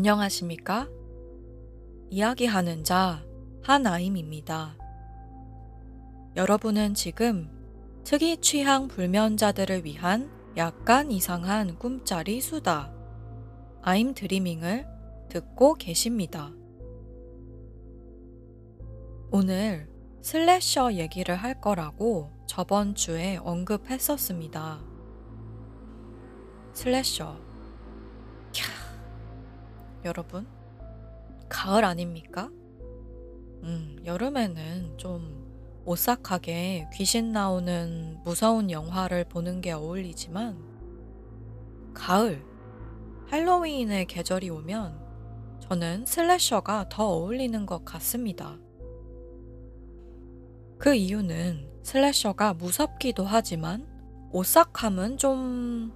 안녕하십니까? 이야기하는 자 한아임입니다. 여러분은 지금 특이 취향 불면자들을 위한 약간 이상한 꿈짜리 수다 아임 드리밍을 듣고 계십니다. 오늘 슬래셔 얘기를 할 거라고 저번 주에 언급했었습니다. 슬래셔. 캬. 여러분, 가을 아닙니까? 음, 여름에는 좀 오싹하게 귀신 나오는 무서운 영화를 보는 게 어울리지만, 가을, 할로윈의 계절이 오면 저는 슬래셔가 더 어울리는 것 같습니다. 그 이유는 슬래셔가 무섭기도 하지만 오싹함은 좀,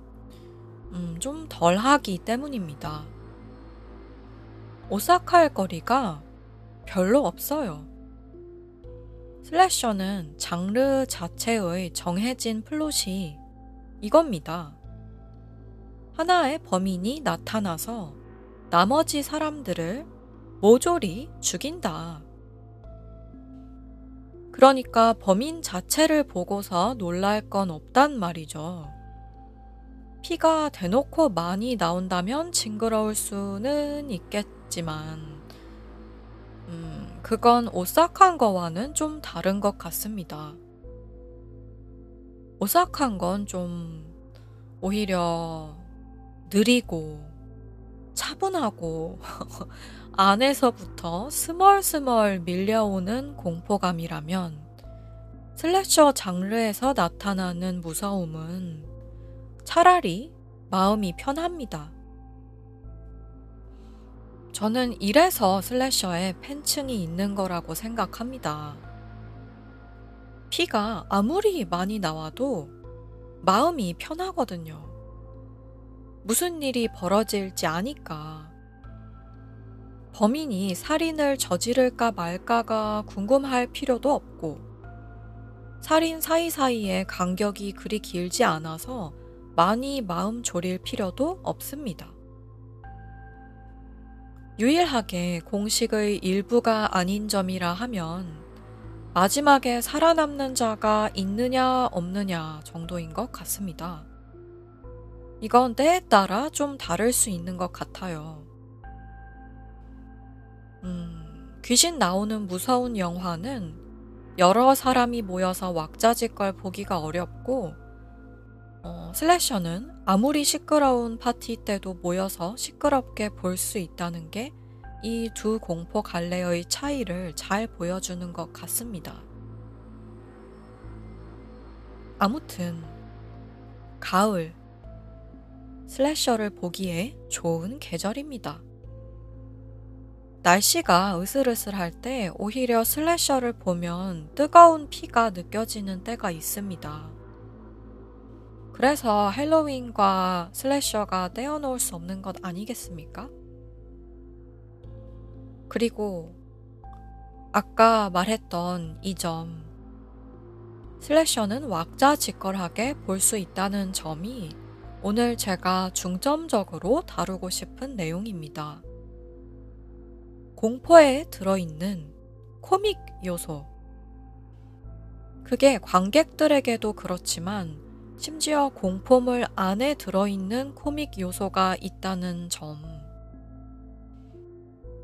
음, 좀 덜하기 때문입니다. 오싹할 거리가 별로 없어요. slasher는 장르 자체의 정해진 플롯이 이겁니다. 하나의 범인이 나타나서 나머지 사람들을 모조리 죽인다. 그러니까 범인 자체를 보고서 놀랄 건 없단 말이죠. 피가 대놓고 많이 나온다면 징그러울 수는 있겠 지만, 음, 그건 오싹한 거와는 좀 다른 것 같습니다. 오싹한 건 좀 오히려 느리고 차분하고 안에서부터 스멀스멀 밀려오는 공포감이라면 슬래셔 장르에서 나타나는 무서움은 차라리 마음이 편합니다. 저는 이래서 슬래셔에 팬층이 있는 거라고 생각합니다. 피가 아무리 많이 나와도 마음이 편하거든요. 무슨 일이 벌어질지 아니까. 범인이 살인을 저지를까 말까가 궁금할 필요도 없고, 살인 사이사이에 간격이 그리 길지 않아서 많이 마음 졸일 필요도 없습니다. 유일하게 공식의 일부가 아닌 점이라 하면 마지막에 살아남는 자가 있느냐 없느냐 정도인 것 같습니다. 이건 때에 따라 좀 다를 수 있는 것 같아요. 음, 귀신 나오는 무서운 영화는 여러 사람이 모여서 왁자지껄 보기가 어렵고, 어, 슬래셔는 아무리 시끄러운 파티 때도 모여서 시끄럽게 볼 수 있다는 게 이 두 공포 갈래의 차이를 잘 보여주는 것 같습니다. 아무튼, 가을, 슬래셔를 보기에 좋은 계절입니다. 날씨가 으슬으슬할 때 오히려 슬래셔를 보면 뜨거운 피가 느껴지는 때가 있습니다. 그래서 헬로윈과 슬래셔가 떼어놓을 수 없는 것 아니겠습니까? 그리고 아까 말했던 이 점, 슬래셔는 왁자지껄하게 볼 수 있다는 점이 오늘 제가 중점적으로 다루고 싶은 내용입니다. 공포에 들어있는 코믹 요소. 그게 관객들에게도 그렇지만 심지어 공포물 안에 들어있는 코믹 요소가 있다는 점.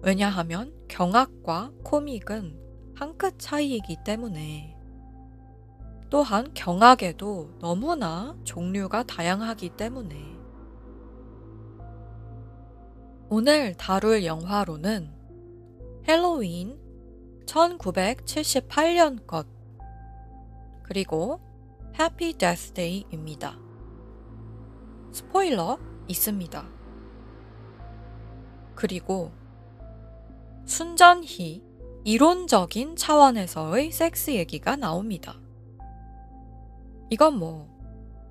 왜냐하면 경악과 코믹은 한 끗 차이이기 때문에 또한 경악에도 너무나 종류가 다양하기 때문에 오늘 다룰 영화로는 헬로윈 1978년 것 그리고 Happy Death Day입니다. 스포일러 있습니다. 그리고 순전히 이론적인 차원에서의 섹스 얘기가 나옵니다. 이건 뭐,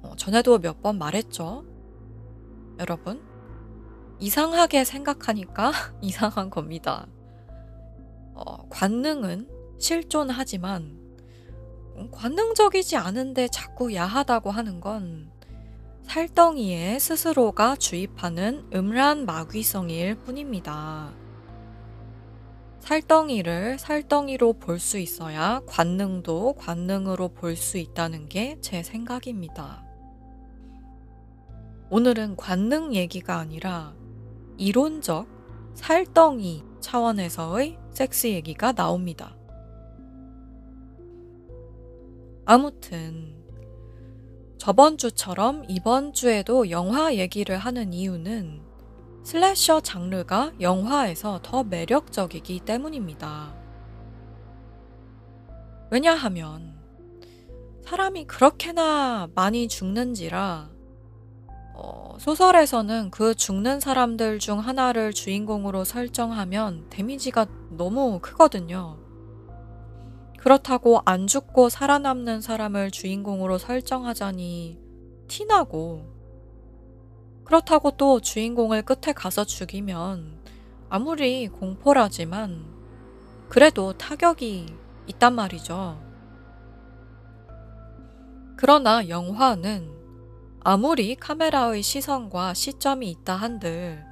어, 전에도 몇 번 말했죠. 여러분, 이상하게 생각하니까 이상한 겁니다. 어, 관능은 실존하지만 음, 관능적이지 않은데 자꾸 야하다고 하는 건 살덩이에 스스로가 주입하는 음란 마귀성일 뿐입니다. 살덩이를 살덩이로 볼 수 있어야 관능도 관능으로 볼 수 있다는 게 제 생각입니다. 오늘은 관능 얘기가 아니라 이론적 살덩이 차원에서의 섹스 얘기가 나옵니다. 아무튼 저번 주처럼 이번 주에도 영화 얘기를 하는 이유는 슬래셔 장르가 영화에서 더 매력적이기 때문입니다. 왜냐하면 사람이 그렇게나 많이 죽는지라 어, 소설에서는 그 죽는 사람들 중 하나를 주인공으로 설정하면 데미지가 너무 크거든요. 그렇다고 안 죽고 살아남는 사람을 주인공으로 설정하자니 티나고 그렇다고 또 주인공을 끝에 가서 죽이면 아무리 공포라지만 그래도 타격이 있단 말이죠. 그러나 영화는 아무리 카메라의 시선과 시점이 있다 한들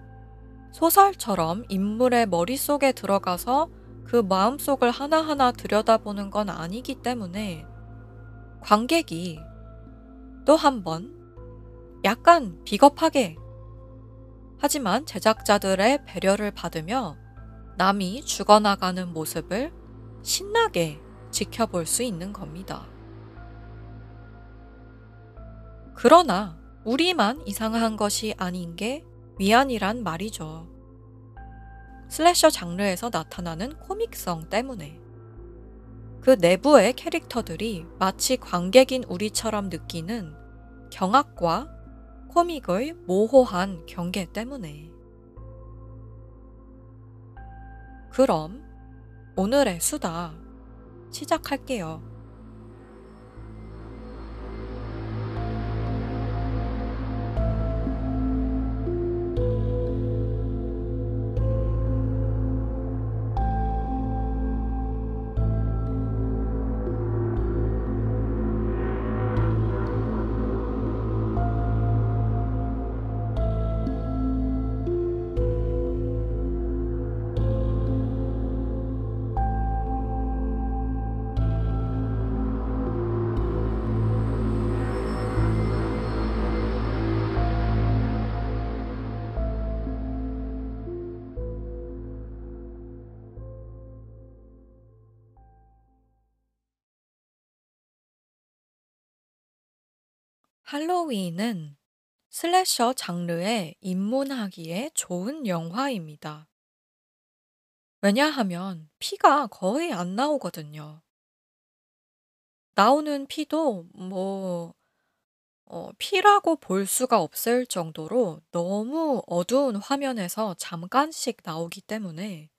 소설처럼 인물의 머릿속에 들어가서 그 마음속을 하나하나 들여다보는 건 아니기 때문에 관객이 또 한 번 약간 비겁하게 하지만 제작자들의 배려를 받으며 남이 죽어나가는 모습을 신나게 지켜볼 수 있는 겁니다. 그러나 우리만 이상한 것이 아닌 게 위안이란 말이죠. 슬래셔 장르에서 나타나는 코믹성 때문에 그 내부의 캐릭터들이 마치 관객인 우리처럼 느끼는 경악과 코믹의 모호한 경계 때문에 그럼 오늘의 수다 시작할게요. 할로윈은 슬래셔 장르에 입문하기에 좋은 영화입니다. 왜냐하면 피가 거의 안 나오거든요. 나오는 피도 뭐, 어, 피라고 볼 수가 없을 정도로 너무 어두운 화면에서 잠깐씩 나오기 때문에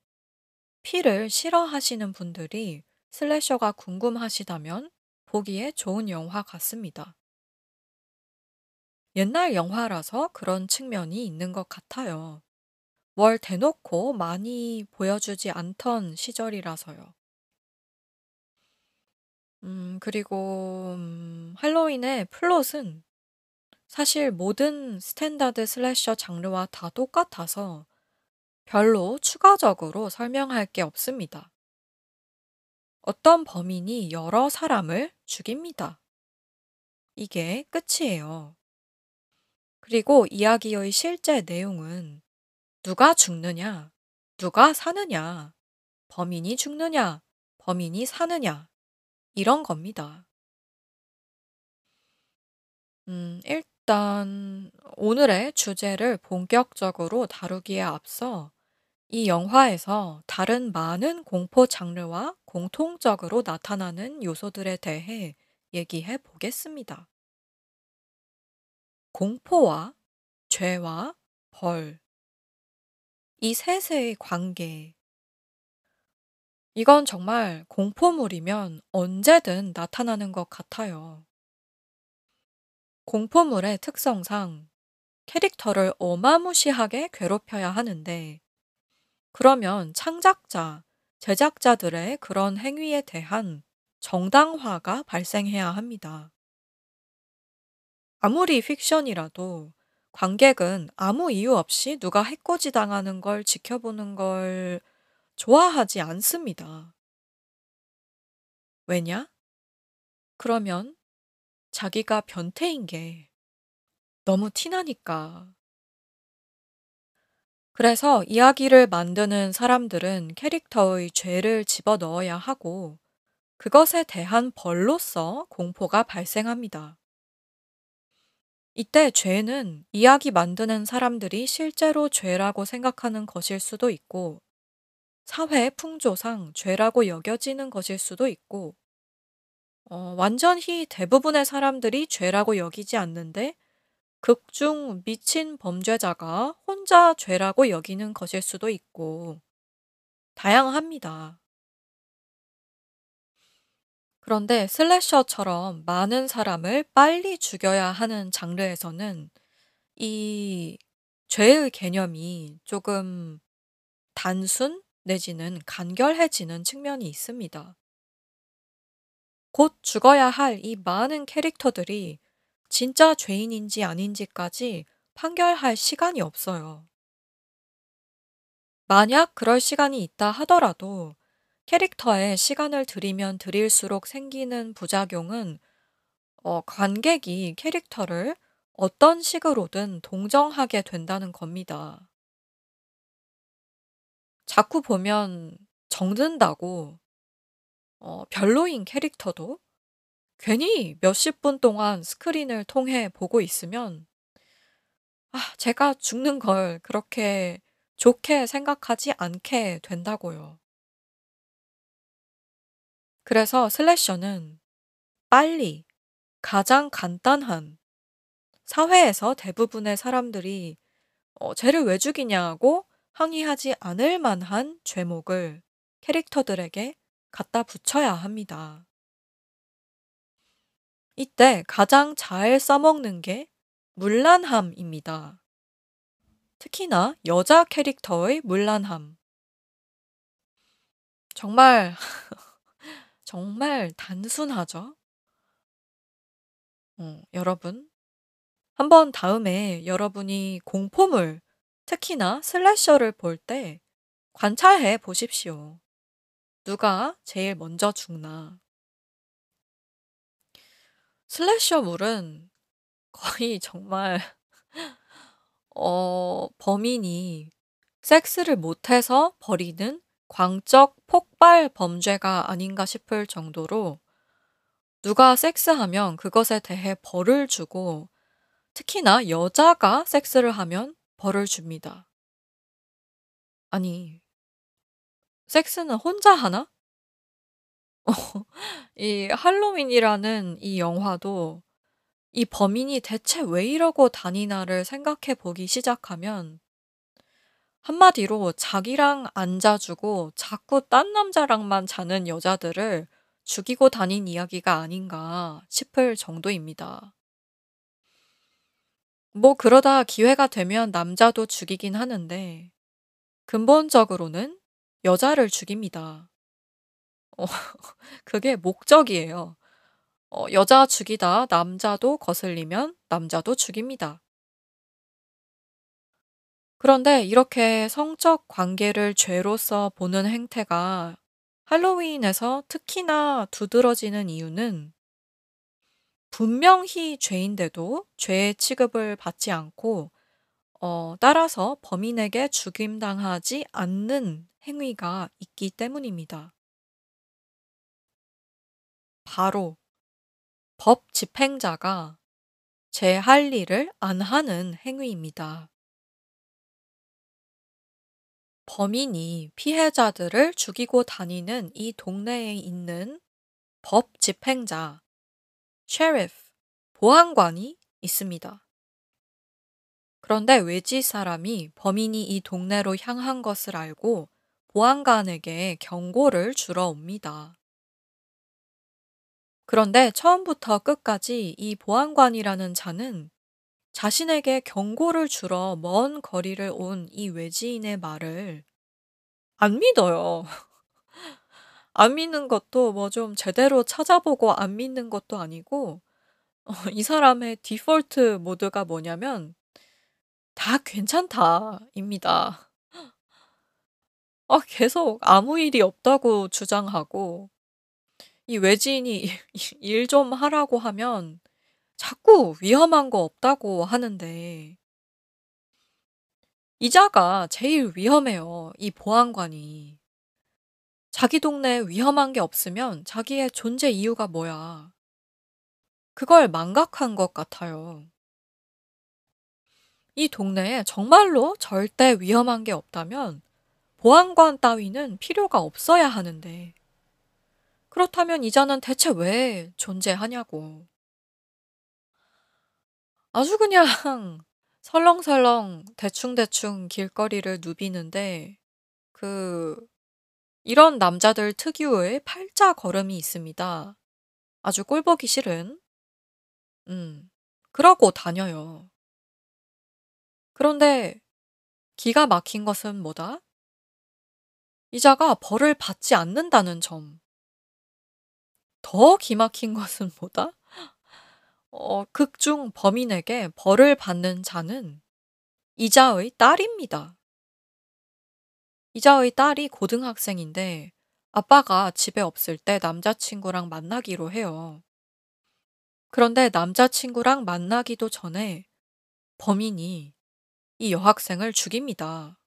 피를 싫어하시는 분들이 slasher가 궁금하시다면 보기에 좋은 영화 같습니다. 옛날 영화라서 그런 측면이 있는 것 같아요. 뭘 대놓고 많이 보여주지 않던 시절이라서요. 음, 그리고, 음, 할로윈의 플롯은 사실 모든 standard slasher 장르와 다 똑같아서 별로 추가적으로 설명할 게 없습니다. 어떤 범인이 여러 사람을 죽입니다. 이게 끝이에요. 그리고 이야기의 실제 내용은 누가 죽느냐, 누가 사느냐, 범인이 죽느냐, 범인이 사느냐, 이런 겁니다. 음, 일단 오늘의 주제를 본격적으로 다루기에 앞서 이 영화에서 다른 많은 공포 장르와 공통적으로 나타나는 요소들에 대해 얘기해 보겠습니다. 공포와 죄와 벌. 이 셋의 관계. 이건 정말 공포물이면 언제든 나타나는 것 같아요. 공포물의 특성상 캐릭터를 어마무시하게 괴롭혀야 하는데, 그러면 창작자, 제작자들의 그런 행위에 대한 정당화가 발생해야 합니다. 아무리 픽션이라도 관객은 아무 이유 없이 누가 해코지 당하는 걸 지켜보는 걸 좋아하지 않습니다. 왜냐? 그러면 자기가 변태인 게 너무 티나니까. 그래서 이야기를 만드는 사람들은 캐릭터의 죄를 집어 넣어야 하고 그것에 대한 벌로서 공포가 발생합니다. 이때 죄는 이야기 만드는 사람들이 실제로 죄라고 생각하는 것일 수도 있고 사회 풍조상 죄라고 여겨지는 것일 수도 있고 어, 완전히 대부분의 사람들이 죄라고 여기지 않는데 극중 미친 범죄자가 혼자 죄라고 여기는 것일 수도 있고 다양합니다. 그런데 슬래셔처럼 많은 사람을 빨리 죽여야 하는 장르에서는 이 죄의 개념이 조금 단순 내지는 간결해지는 측면이 있습니다. 곧 죽어야 할 이 많은 캐릭터들이 진짜 죄인인지 아닌지까지 판결할 시간이 없어요. 만약 그럴 시간이 있다 하더라도 캐릭터에 시간을 들이면 들일수록 생기는 부작용은 어, 관객이 캐릭터를 어떤 식으로든 동정하게 된다는 겁니다. 자꾸 보면 정든다고 어, 별로인 캐릭터도 괜히 몇십 분 동안 스크린을 통해 보고 있으면 아, 제가 죽는 걸 그렇게 좋게 생각하지 않게 된다고요. 그래서 슬래셔는 빨리 가장 간단한 사회에서 대부분의 사람들이 어, 쟤를 왜 죽이냐고 항의하지 않을 만한 죄목을 캐릭터들에게 갖다 붙여야 합니다. 이때 가장 잘 써먹는 게 물란함입니다. 특히나 여자 캐릭터의 물란함. 정말, 정말 단순하죠? 어, 여러분. 한번 다음에 여러분이 공포물, 특히나 슬래셔를 볼 때 관찰해 보십시오. 누가 제일 먼저 죽나. 슬래셔물은 거의 정말 어 범인이 섹스를 못해서 벌이는 광적 폭발 범죄가 아닌가 싶을 정도로 누가 섹스하면 그것에 대해 벌을 주고 특히나 여자가 섹스를 하면 벌을 줍니다. 아니, 섹스는 혼자 하나? 이 할로윈이라는 이 영화도 이 범인이 대체 왜 이러고 다니나를 생각해 보기 시작하면 한마디로 자기랑 안 자주고 자꾸 딴 남자랑만 자는 여자들을 죽이고 다닌 이야기가 아닌가 싶을 정도입니다. 뭐 그러다 기회가 되면 남자도 죽이긴 하는데 근본적으로는 여자를 죽입니다. 어 그게 목적이에요. 어 여자 죽이다 남자도 거슬리면 남자도 죽입니다. 그런데 이렇게 성적 관계를 죄로서 보는 행태가 할로윈에서 특히나 두드러지는 이유는 분명히 죄인데도 죄의 취급을 받지 않고 어 따라서 범인에게 죽임당하지 않는 행위가 있기 때문입니다. 바로 법 집행자가 제 할 일을 안 하는 행위입니다. 범인이 피해자들을 죽이고 다니는 이 동네에 있는 법 집행자, 셰리프, 보안관이 있습니다. 그런데 외지 사람이 범인이 이 동네로 향한 것을 알고 보안관에게 경고를 주러 옵니다. 그런데 처음부터 끝까지 이 보안관이라는 자는 자신에게 경고를 주러 먼 거리를 온 이 외지인의 말을 안 믿어요. 안 믿는 것도 뭐 좀 제대로 찾아보고 안 믿는 것도 아니고 어 이 사람의 디폴트 모드가 뭐냐면 "다 괜찮다."입니다. 아 계속 아무 일이 없다고 주장하고 이 외지인이 일 좀 하라고 하면 자꾸 위험한 거 없다고 하는데 이자가 제일 위험해요, 이 보안관이. 자기 동네에 위험한 게 없으면 자기의 존재 이유가 뭐야. 그걸 망각한 것 같아요. 이 동네에 정말로 절대 위험한 게 없다면 보안관 따위는 필요가 없어야 하는데 그렇다면 이자는 대체 왜 존재하냐고. 아주 그냥 설렁설렁 대충대충 길거리를 누비는데 그 이런 남자들 특유의 팔자 걸음이 있습니다. 아주 꼴 보기 싫은. 음. 그러고 다녀요. 그런데 기가 막힌 것은 뭐다? 이자가 벌을 받지 않는다는 점. 더 기막힌 것은 뭐다? 어 극중 범인에게 벌을 받는 자는 이자의 딸입니다. 이자의 딸이 고등학생인데 아빠가 집에 없을 때 남자친구랑 만나기로 해요. 그런데 남자친구랑 만나기도 전에 범인이 이 여학생을 죽입니다.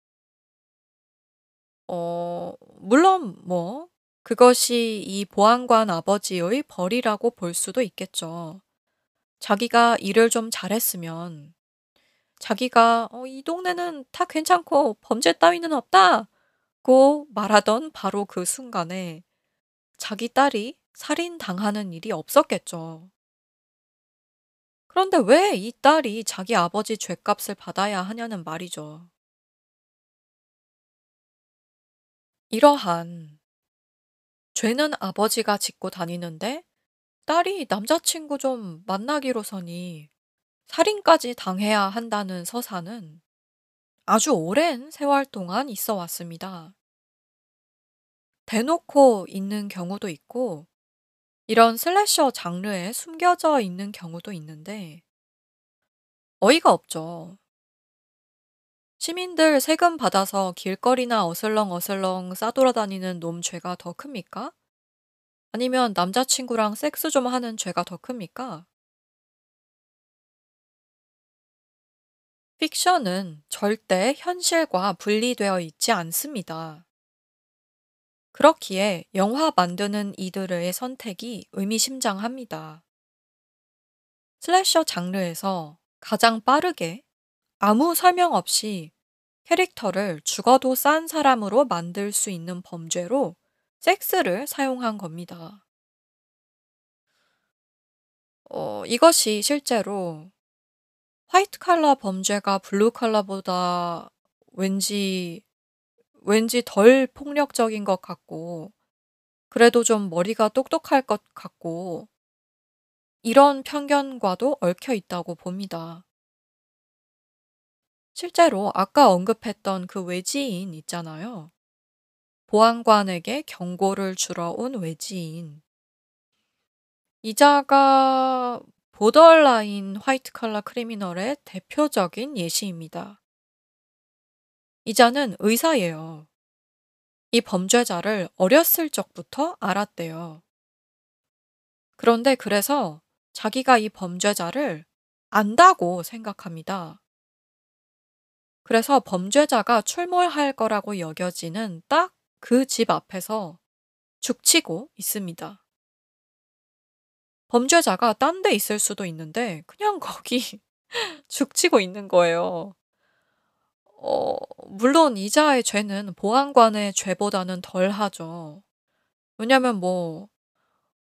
어 물론 뭐 그것이 이 보안관 아버지의 벌이라고 볼 수도 있겠죠. 자기가 일을 좀 잘했으면 자기가 "어 이 동네는 다 괜찮고 범죄 따위는 없다."고 말하던 바로 그 순간에 자기 딸이 살인 당하는 일이 없었겠죠. 그런데 왜 이 딸이 자기 아버지 죗값을 받아야 하냐는 말이죠. 이러한 죄는 아버지가 짓고 다니는데 딸이 남자친구 좀 만나기로서니 살인까지 당해야 한다는 서사는 아주 오랜 세월 동안 있어 왔습니다. 대놓고 있는 경우도 있고 이런 슬래셔 장르에 숨겨져 있는 경우도 있는데 어이가 없죠. 시민들 세금 받아서 길거리나 어슬렁어슬렁 싸돌아다니는 놈 죄가 더 큽니까? 아니면 남자친구랑 섹스 좀 하는 죄가 더 큽니까? 픽션은 절대 현실과 분리되어 있지 않습니다. 그렇기에 영화 만드는 이들의 선택이 의미심장합니다. slasher 장르에서 가장 빠르게 아무 설명 없이 캐릭터를 죽어도 싼 사람으로 만들 수 있는 범죄로 섹스를 사용한 겁니다. 어 이것이 실제로 화이트 칼라 범죄가 블루 칼라보다 왠지 왠지 덜 폭력적인 것 같고 그래도 좀 머리가 똑똑할 것 같고 이런 편견과도 얽혀 있다고 봅니다. 실제로 아까 언급했던 그 외지인 있잖아요. 보안관에게 경고를 주러 온 외지인. 이자가 보더라인 화이트 칼라 크리미널의 대표적인 예시입니다. 이자는 의사예요. 이 범죄자를 어렸을 적부터 알았대요. 그런데 그래서 자기가 이 범죄자를 안다고 생각합니다. 그래서 범죄자가 출몰할 거라고 여겨지는 딱 그 집 앞에서 죽치고 있습니다. 범죄자가 딴 데 있을 수도 있는데 그냥 거기 죽치고 있는 거예요. 어 물론 이자의 죄는 보안관의 죄보다는 덜 하죠. 왜냐면 뭐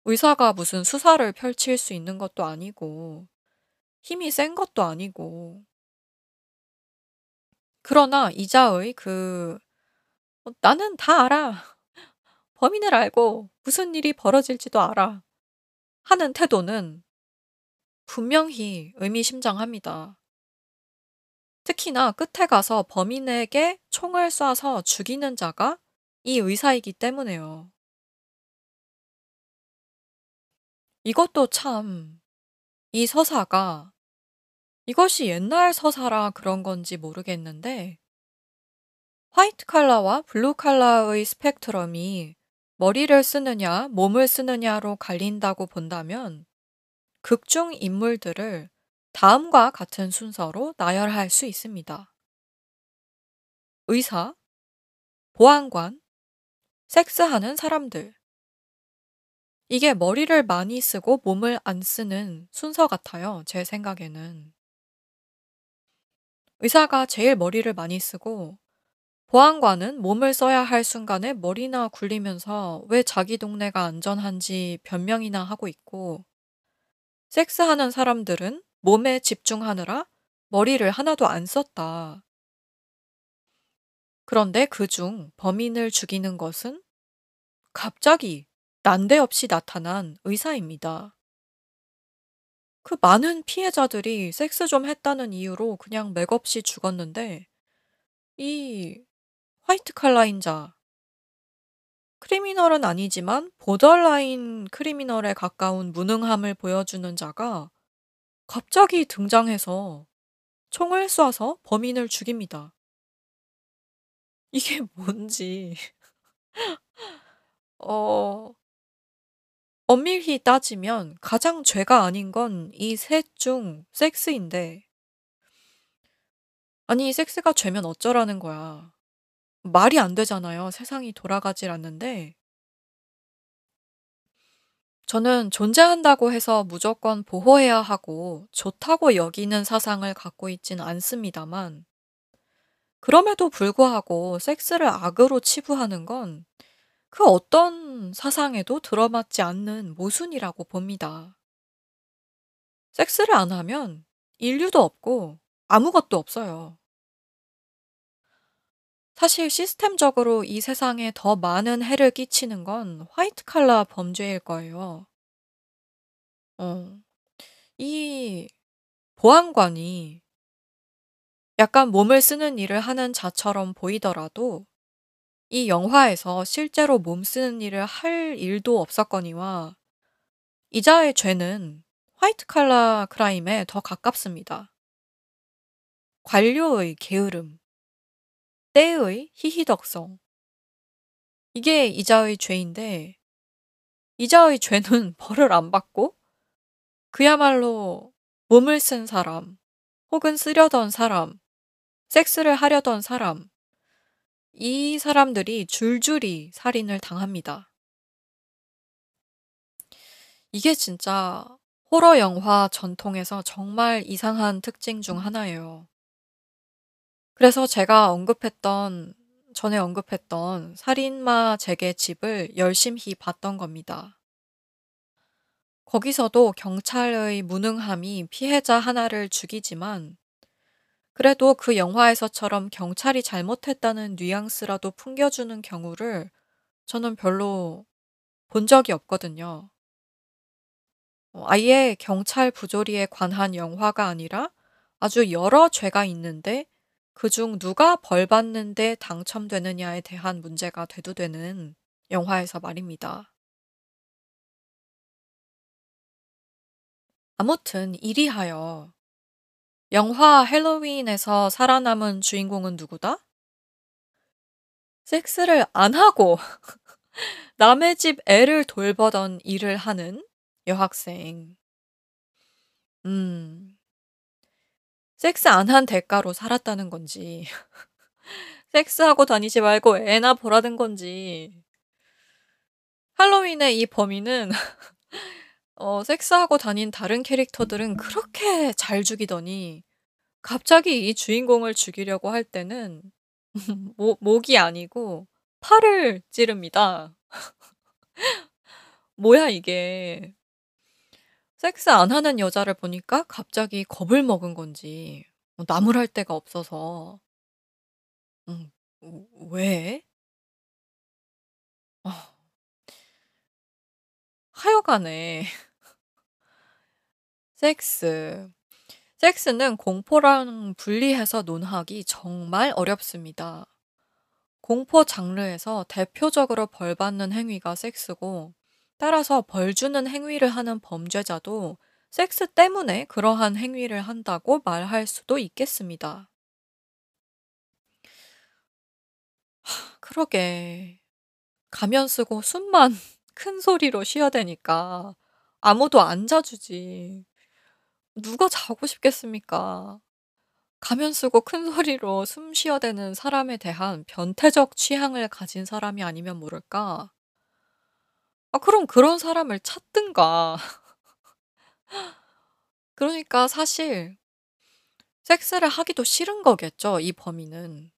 의사가 무슨 수사를 펼칠 수 있는 것도 아니고 힘이 센 것도 아니고. 그러나 이자의 그어" 나는 다 알아. 범인을 알고 무슨 일이 벌어질지도 알아." 하는 태도는 분명히 의미심장합니다. 특히나 끝에 가서 범인에게 총을 쏴서 죽이는 자가 이 의사이기 때문에요. 이것도 참 이 서사가 이것이 옛날 서사라 그런 건지 모르겠는데 화이트 칼라와 블루 칼라의 스펙트럼이 머리를 쓰느냐, 몸을 쓰느냐로 갈린다고 본다면 극중 인물들을 다음과 같은 순서로 나열할 수 있습니다. 의사, 보안관, 섹스하는 사람들. 이게 머리를 많이 쓰고 몸을 안 쓰는 순서 같아요. 제 생각에는. 의사가 제일 머리를 많이 쓰고 보안관은 몸을 써야 할 순간에 머리나 굴리면서 왜 자기 동네가 안전한지 변명이나 하고 있고 섹스하는 사람들은 몸에 집중하느라 머리를 하나도 안 썼다. 그런데 그중 범인을 죽이는 것은 갑자기 난데없이 나타난 의사입니다. 그 많은 피해자들이 섹스 좀 했다는 이유로 그냥 맥없이 죽었는데 이 화이트 칼라인 자 크리미널은 아니지만 보더라인 크리미널에 가까운 무능함을 보여주는 자가 갑자기 등장해서 총을 쏴서 범인을 죽입니다. 이게 뭔지. 어, 엄밀히 따지면 가장 죄가 아닌 건 이 셋 중 섹스인데. 아니, 섹스가 죄면 어쩌라는 거야. 말이 안 되잖아요. 세상이 돌아가질 않는데. 저는 존재한다고 해서 무조건 보호해야 하고 좋다고 여기는 사상을 갖고 있진 않습니다만, 그럼에도 불구하고 섹스를 악으로 치부하는 건 그 어떤 사상에도 들어맞지 않는 모순이라고 봅니다. 섹스를 안 하면 인류도 없고 아무것도 없어요. 사실 시스템적으로 이 세상에 더 많은 해를 끼치는 건 화이트 칼라 범죄일 거예요. 어. 이 보안관이 약간 몸을 쓰는 일을 하는 자처럼 보이더라도 이 영화에서 실제로 몸 쓰는 일을 할 일도 없었거니와 이자의 죄는 화이트 칼라 크라임에 더 가깝습니다. 관료의 게으름, 때의 희희덕성. 이게 이자의 죄인데, 이자의 죄는 벌을 안 받고, 그야말로 몸을 쓴 사람, 혹은 쓰려던 사람, 섹스를 하려던 사람, 이 사람들이 줄줄이 살인을 당합니다. 이게 진짜 호러 영화 전통에서 정말 이상한 특징 중 하나예요. 그래서 제가 언급했던, 전에 언급했던 살인마 제게 집을 열심히 봤던 겁니다. 거기서도 경찰의 무능함이 피해자 하나를 죽이지만 그래도 그 영화에서처럼 경찰이 잘못했다는 뉘앙스라도 풍겨주는 경우를 저는 별로 본 적이 없거든요. 어, 아예 경찰 부조리에 관한 영화가 아니라 아주 여러 죄가 있는데 그중 누가 벌 받는데 당첨되느냐에 대한 문제가 대두되는 영화에서 말입니다. 아무튼 이리하여 영화 헬로윈에서 살아남은 주인공은 누구다? 섹스를 안 하고 남의 집 애를 돌보던 일을 하는 여학생. 음, 섹스 안 한 대가로 살았다는 건지, 섹스하고 다니지 말고 애나 보라는 건지. 할로윈의 이 범인은 어, 섹스하고 다닌 다른 캐릭터들은 그렇게 잘 죽이더니 갑자기 이 주인공을 죽이려고 할 때는 모, 목이 아니고 팔을 찌릅니다. 뭐야 이게. 섹스 안 하는 여자를 보니까 갑자기 겁을 먹은 건지 뭐 나무랄 데가 없어서 음, 왜? 아, 하여간에 섹스. 섹스는 공포랑 분리해서 논하기 정말 어렵습니다. 공포 장르에서 대표적으로 벌받는 행위가 섹스고, 따라서 벌 주는 행위를 하는 범죄자도 섹스 때문에 그러한 행위를 한다고 말할 수도 있겠습니다. 그러게. 가면 쓰고 숨만 큰 소리로 쉬어야 되니까 아무도 안 자주지. 누가 자고 싶겠습니까? 가면 쓰고 큰 소리로 숨 쉬어야 되는 사람에 대한 변태적 취향을 가진 사람이 아니면 모를까? 아, 그럼 그런 사람을 찾든가. 그러니까 사실 섹스를 하기도 싫은 거겠죠, 이 범인은.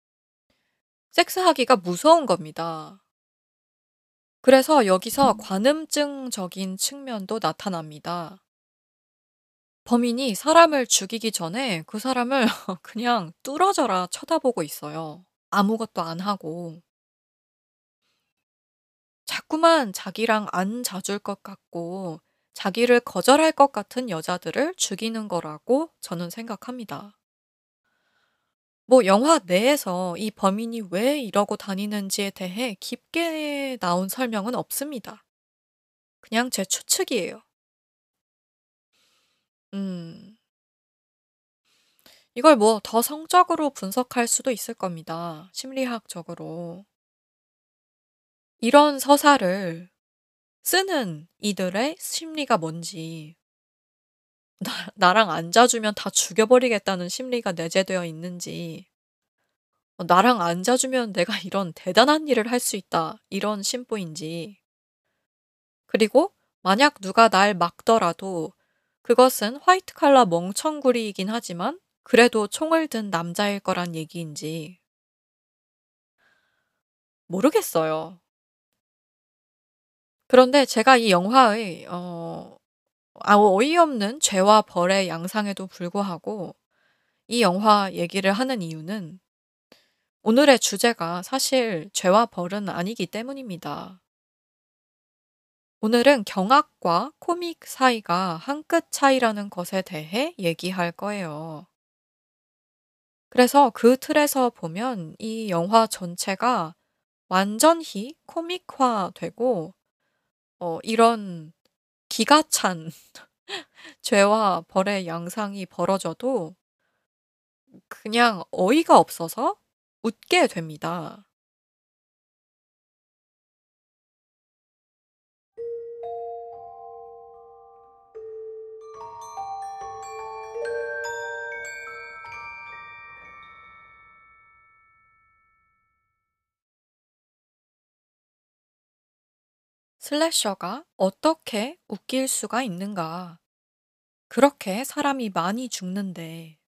섹스하기가 무서운 겁니다. 그래서 여기서 관음증적인 측면도 나타납니다. 범인이 사람을 죽이기 전에 그 사람을 그냥 뚫어져라 쳐다보고 있어요. 아무것도 안 하고. 자꾸만 자기랑 안 자줄 것 같고 자기를 거절할 것 같은 여자들을 죽이는 거라고 저는 생각합니다. 뭐 영화 내에서 이 범인이 왜 이러고 다니는지에 대해 깊게 나온 설명은 없습니다. 그냥 제 추측이에요. 음. 이걸 뭐 더 성적으로 분석할 수도 있을 겁니다. 심리학적으로. 이런 서사를 쓰는 이들의 심리가 뭔지, 나, 나랑 안 자주면 다 죽여버리겠다는 심리가 내재되어 있는지, 어, 나랑 안 자주면 내가 이런 대단한 일을 할 수 있다. 이런 심보인지. 그리고 만약 누가 날 막더라도 그것은 화이트 칼라 멍청구리이긴 하지만 그래도 총을 든 남자일 거란 얘기인지. 모르겠어요. 그런데 제가 이 영화의 어아 어이없는 죄와 벌의 양상에도 불구하고 이 영화 얘기를 하는 이유는 오늘의 주제가 사실 죄와 벌은 아니기 때문입니다. 오늘은 경악과 코믹 사이가 한 끗 차이라는 것에 대해 얘기할 거예요. 그래서 그 틀에서 보면 이 영화 전체가 완전히 코믹화 되고 어 이런 기가 찬 죄와 벌의 양상이 벌어져도 그냥 어이가 없어서 웃게 됩니다. 슬래셔가 어떻게 웃길 수가 있는가? 그렇게 사람이 많이 죽는데.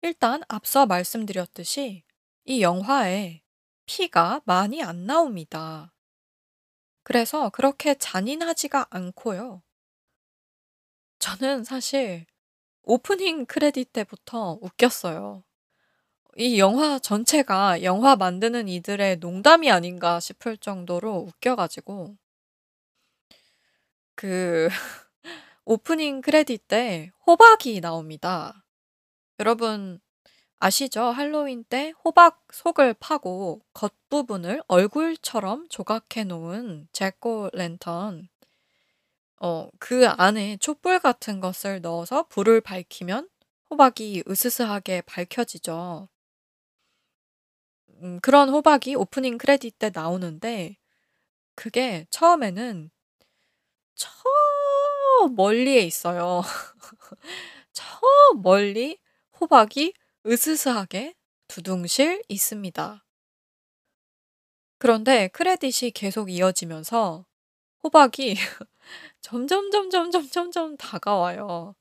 일단 앞서 말씀드렸듯이 이 영화에 피가 많이 안 나옵니다. 그래서 그렇게 잔인하지가 않고요. 저는 사실 오프닝 크레딧 때부터 웃겼어요. 이 영화 전체가 영화 만드는 이들의 농담이 아닌가 싶을 정도로 웃겨가지고 그 오프닝 크레딧 때 호박이 나옵니다. 여러분 아시죠? 할로윈 때 호박 속을 파고 겉부분을 얼굴처럼 조각해 놓은 잭고 랜턴. 어, 그 안에 촛불 같은 것을 넣어서 불을 밝히면 호박이 으스스하게 밝혀지죠. 음, 그런 호박이 오프닝 크레딧 때 나오는데 그게 처음에는 저 멀리에 있어요. 저 멀리 호박이 으스스하게 두둥실 있습니다. 그런데 크레딧이 계속 이어지면서 호박이 점점 점점 점점 점 다가와요.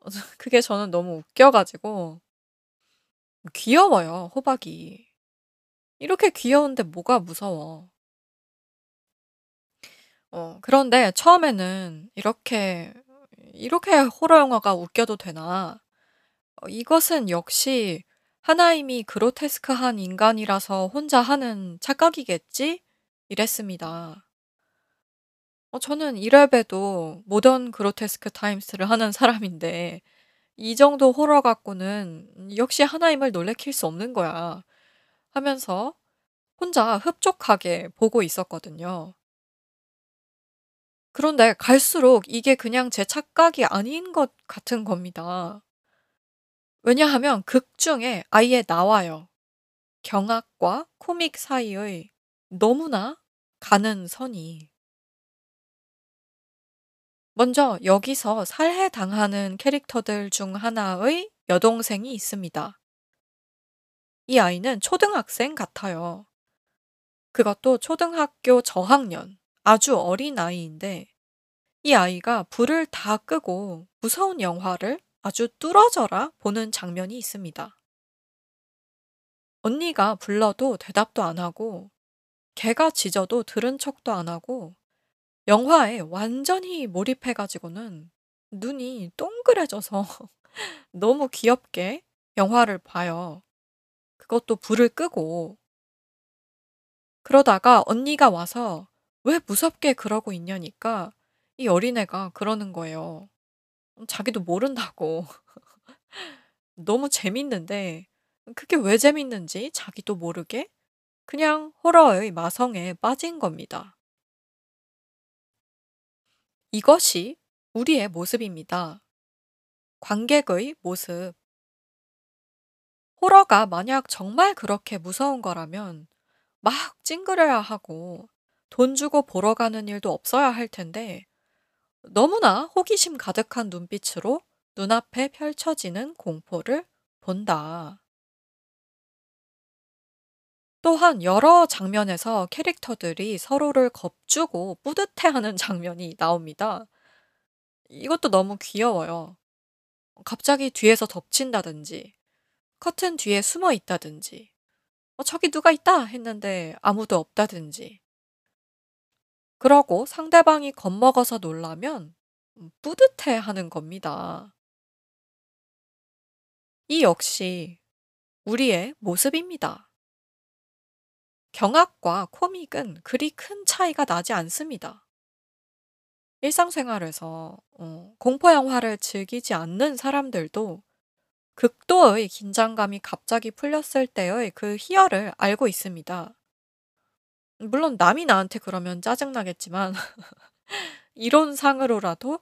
그게 저는 너무 웃겨가지고 귀여워요, 호박이. 이렇게 귀여운데 뭐가 무서워. 어, 그런데 처음에는 이렇게, 이렇게 호러 영화가 웃겨도 되나? 어, 이것은 역시 하나임이 그로테스크한 인간이라서 혼자 하는 착각이겠지? 이랬습니다. 어, 저는 이래봬도 모던 그로테스크 타임스를 하는 사람인데, 이 정도 호러 갖고는 역시 하나임을 놀래킬 수 없는 거야. 하면서 혼자 흡족하게 보고 있었거든요. 그런데 갈수록 이게 그냥 제 착각이 아닌 것 같은 겁니다. 왜냐하면 극 중에 아예 나와요. 경악과 코믹 사이의 너무나 가는 선이. 먼저 여기서 살해당하는 캐릭터들 중 하나의 여동생이 있습니다. 이 아이는 초등학생 같아요. 그것도 초등학교 저학년, 아주 어린 아이인데, 이 아이가 불을 다 끄고 무서운 영화를 아주 뚫어져라 보는 장면이 있습니다. 언니가 불러도 대답도 안 하고, 개가 짖어도 들은 척도 안 하고, 영화에 완전히 몰입해가지고는 눈이 동그래져서 너무 귀엽게 영화를 봐요. 그것도 불을 끄고. 그러다가 언니가 와서 왜 무섭게 그러고 있냐니까 이 어린애가 그러는 거예요. 자기도 모른다고. 너무 재밌는데 그게 왜 재밌는지 자기도 모르게 그냥 호러의 마성에 빠진 겁니다. 이것이 우리의 모습입니다. 관객의 모습. 호러가 만약 정말 그렇게 무서운 거라면 막 찡그려야 하고 돈 주고 보러 가는 일도 없어야 할 텐데 너무나 호기심 가득한 눈빛으로 눈앞에 펼쳐지는 공포를 본다. 또한 여러 장면에서 캐릭터들이 서로를 겁주고 뿌듯해하는 장면이 나옵니다. 이것도 너무 귀여워요. 갑자기 뒤에서 덮친다든지, 커튼 뒤에 숨어 있다든지, 어, 저기 누가 있다 했는데 아무도 없다든지. 그러고 상대방이 겁먹어서 놀라면 음, 뿌듯해 하는 겁니다. 이 역시 우리의 모습입니다. 경악과 코믹은 그리 큰 차이가 나지 않습니다. 일상생활에서 어, 공포 영화를 즐기지 않는 사람들도 극도의 긴장감이 갑자기 풀렸을 때의 그 희열을 알고 있습니다. 물론 남이 나한테 그러면 짜증나겠지만 이론상으로라도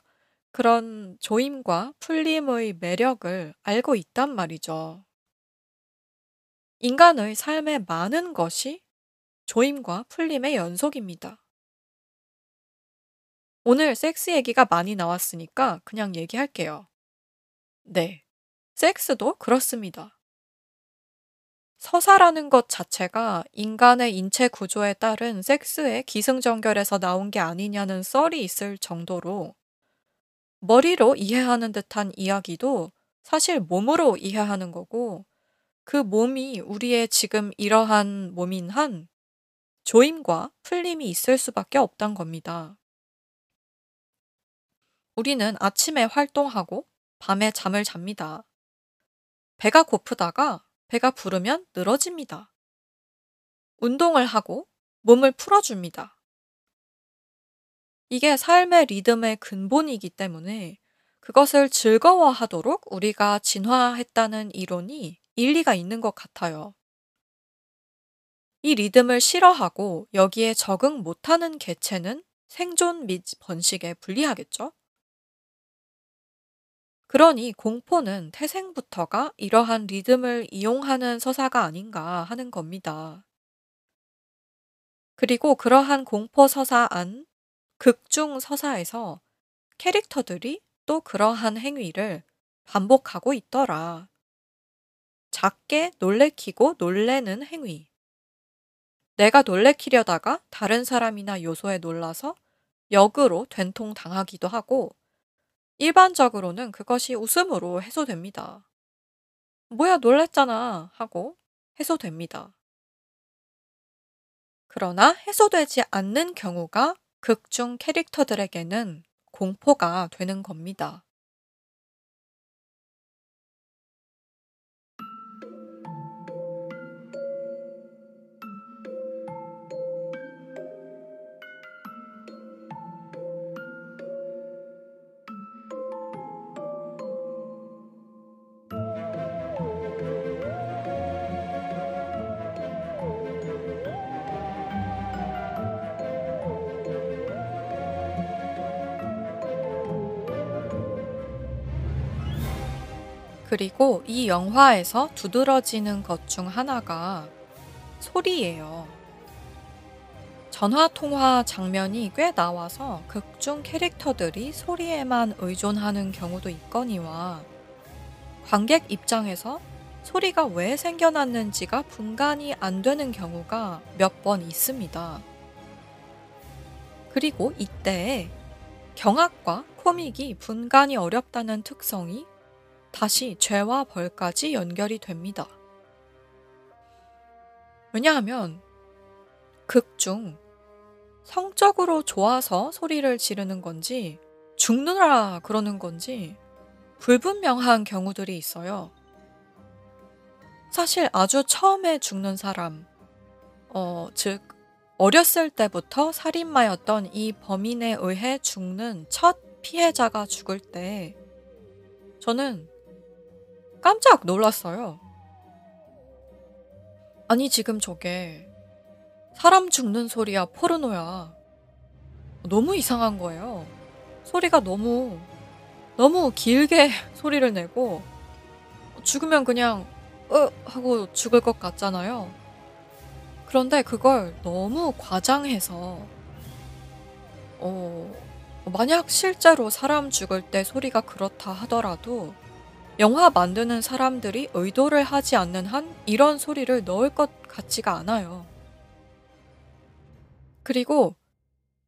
그런 조임과 풀림의 매력을 알고 있단 말이죠. 인간의 삶의 많은 것이 조임과 풀림의 연속입니다. 오늘 섹스 얘기가 많이 나왔으니까 그냥 얘기할게요. 네. 섹스도 그렇습니다. 서사라는 것 자체가 인간의 인체 구조에 따른 섹스의 기승전결에서 나온 게 아니냐는 썰이 있을 정도로 머리로 이해하는 듯한 이야기도 사실 몸으로 이해하는 거고 그 몸이 우리의 지금 이러한 몸인 한 조임과 풀림이 있을 수밖에 없단 겁니다. 우리는 아침에 활동하고 밤에 잠을 잡니다. 배가 고프다가 배가 부르면 늘어집니다. 운동을 하고 몸을 풀어줍니다. 이게 삶의 리듬의 근본이기 때문에 그것을 즐거워하도록 우리가 진화했다는 이론이 일리가 있는 것 같아요. 이 리듬을 싫어하고 여기에 적응 못하는 개체는 생존 및 번식에 불리하겠죠? 그러니 공포는 태생부터가 이러한 리듬을 이용하는 서사가 아닌가 하는 겁니다. 그리고 그러한 공포 서사 안 극중 서사에서 캐릭터들이 또 그러한 행위를 반복하고 있더라. 작게 놀래키고 놀래는 행위. 내가 놀래키려다가 다른 사람이나 요소에 놀라서 역으로 된통 당하기도 하고 일반적으로는 그것이 웃음으로 해소됩니다. 뭐야, 놀랬잖아. 하고 해소됩니다. 그러나 해소되지 않는 경우가 극중 캐릭터들에게는 공포가 되는 겁니다. 그리고 이 영화에서 두드러지는 것 중 하나가 소리예요. 전화 통화 장면이 꽤 나와서 극중 캐릭터들이 소리에만 의존하는 경우도 있거니와 관객 입장에서 소리가 왜 생겨났는지가 분간이 안 되는 경우가 몇 번 있습니다. 그리고 이때 경악과 코믹이 분간이 어렵다는 특성이 다시 죄와 벌까지 연결이 됩니다. 왜냐하면 극 중 성적으로 좋아서 소리를 지르는 건지 죽느라 그러는 건지 불분명한 경우들이 있어요. 사실 아주 처음에 죽는 사람, 어, 즉, 어렸을 때부터 살인마였던 이 범인에 의해 죽는 첫 피해자가 죽을 때, 저는 깜짝 놀랐어요. 아니, 지금 저게 사람 죽는 소리야, 포르노야. 너무 이상한 거예요. 소리가 너무, 너무 길게 소리를 내고, 죽으면 그냥, 으! 하고 죽을 것 같잖아요. 그런데 그걸 너무 과장해서, 어, 만약 실제로 사람 죽을 때 소리가 그렇다 하더라도, 영화 만드는 사람들이 의도를 하지 않는 한 이런 소리를 넣을 것 같지가 않아요. 그리고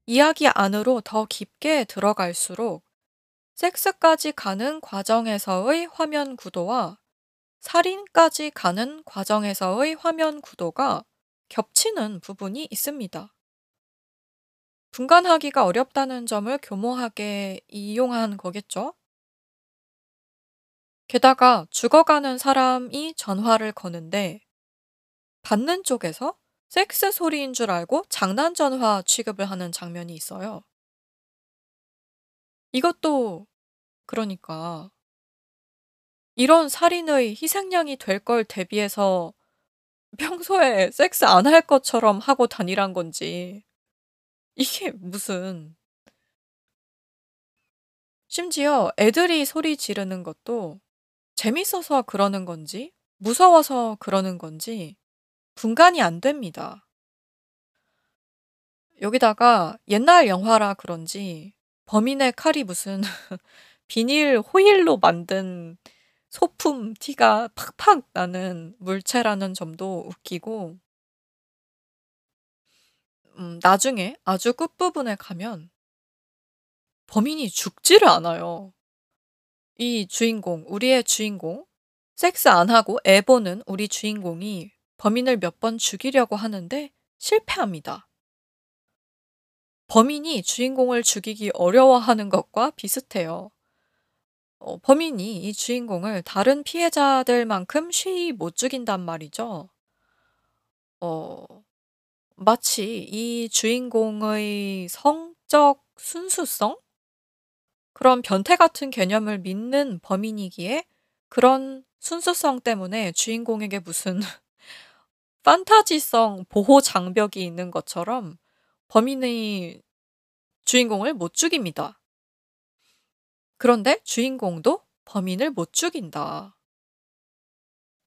이야기 안으로 더 깊게 들어갈수록 섹스까지 가는 과정에서의 화면 구도와 살인까지 가는 과정에서의 화면 구도가 겹치는 부분이 있습니다. 분간하기가 어렵다는 점을 교모하게 이용한 거겠죠? 게다가 죽어가는 사람이 전화를 거는데 받는 쪽에서 섹스 소리인 줄 알고 장난 전화 취급을 하는 장면이 있어요. 이것도 그러니까 이런 살인의 희생양이 될 걸 대비해서 평소에 섹스 안 할 것처럼 하고 다니란 건지 이게 무슨 심지어 애들이 소리 지르는 것도 재밌어서 그러는 건지 무서워서 그러는 건지 분간이 안 됩니다. 여기다가 옛날 영화라 그런지 범인의 칼이 무슨 비닐 호일로 만든 소품 티가 팍팍 나는 물체라는 점도 웃기고, 음, 나중에 아주 끝부분에 가면 범인이 죽지를 않아요. 이 주인공, 우리의 주인공, 섹스 안 하고 애 보는 우리 주인공이 범인을 몇 번 죽이려고 하는데 실패합니다. 범인이 주인공을 죽이기 어려워하는 것과 비슷해요. 어, 범인이 이 주인공을 다른 피해자들만큼 쉬이 못 죽인단 말이죠. 어, 마치 이 주인공의 성적 순수성? 그런 변태 같은 개념을 믿는 범인이기에 그런 순수성 때문에 주인공에게 무슨 판타지성 보호 장벽이 있는 것처럼 범인의 주인공을 못 죽입니다. 그런데 주인공도 범인을 못 죽인다.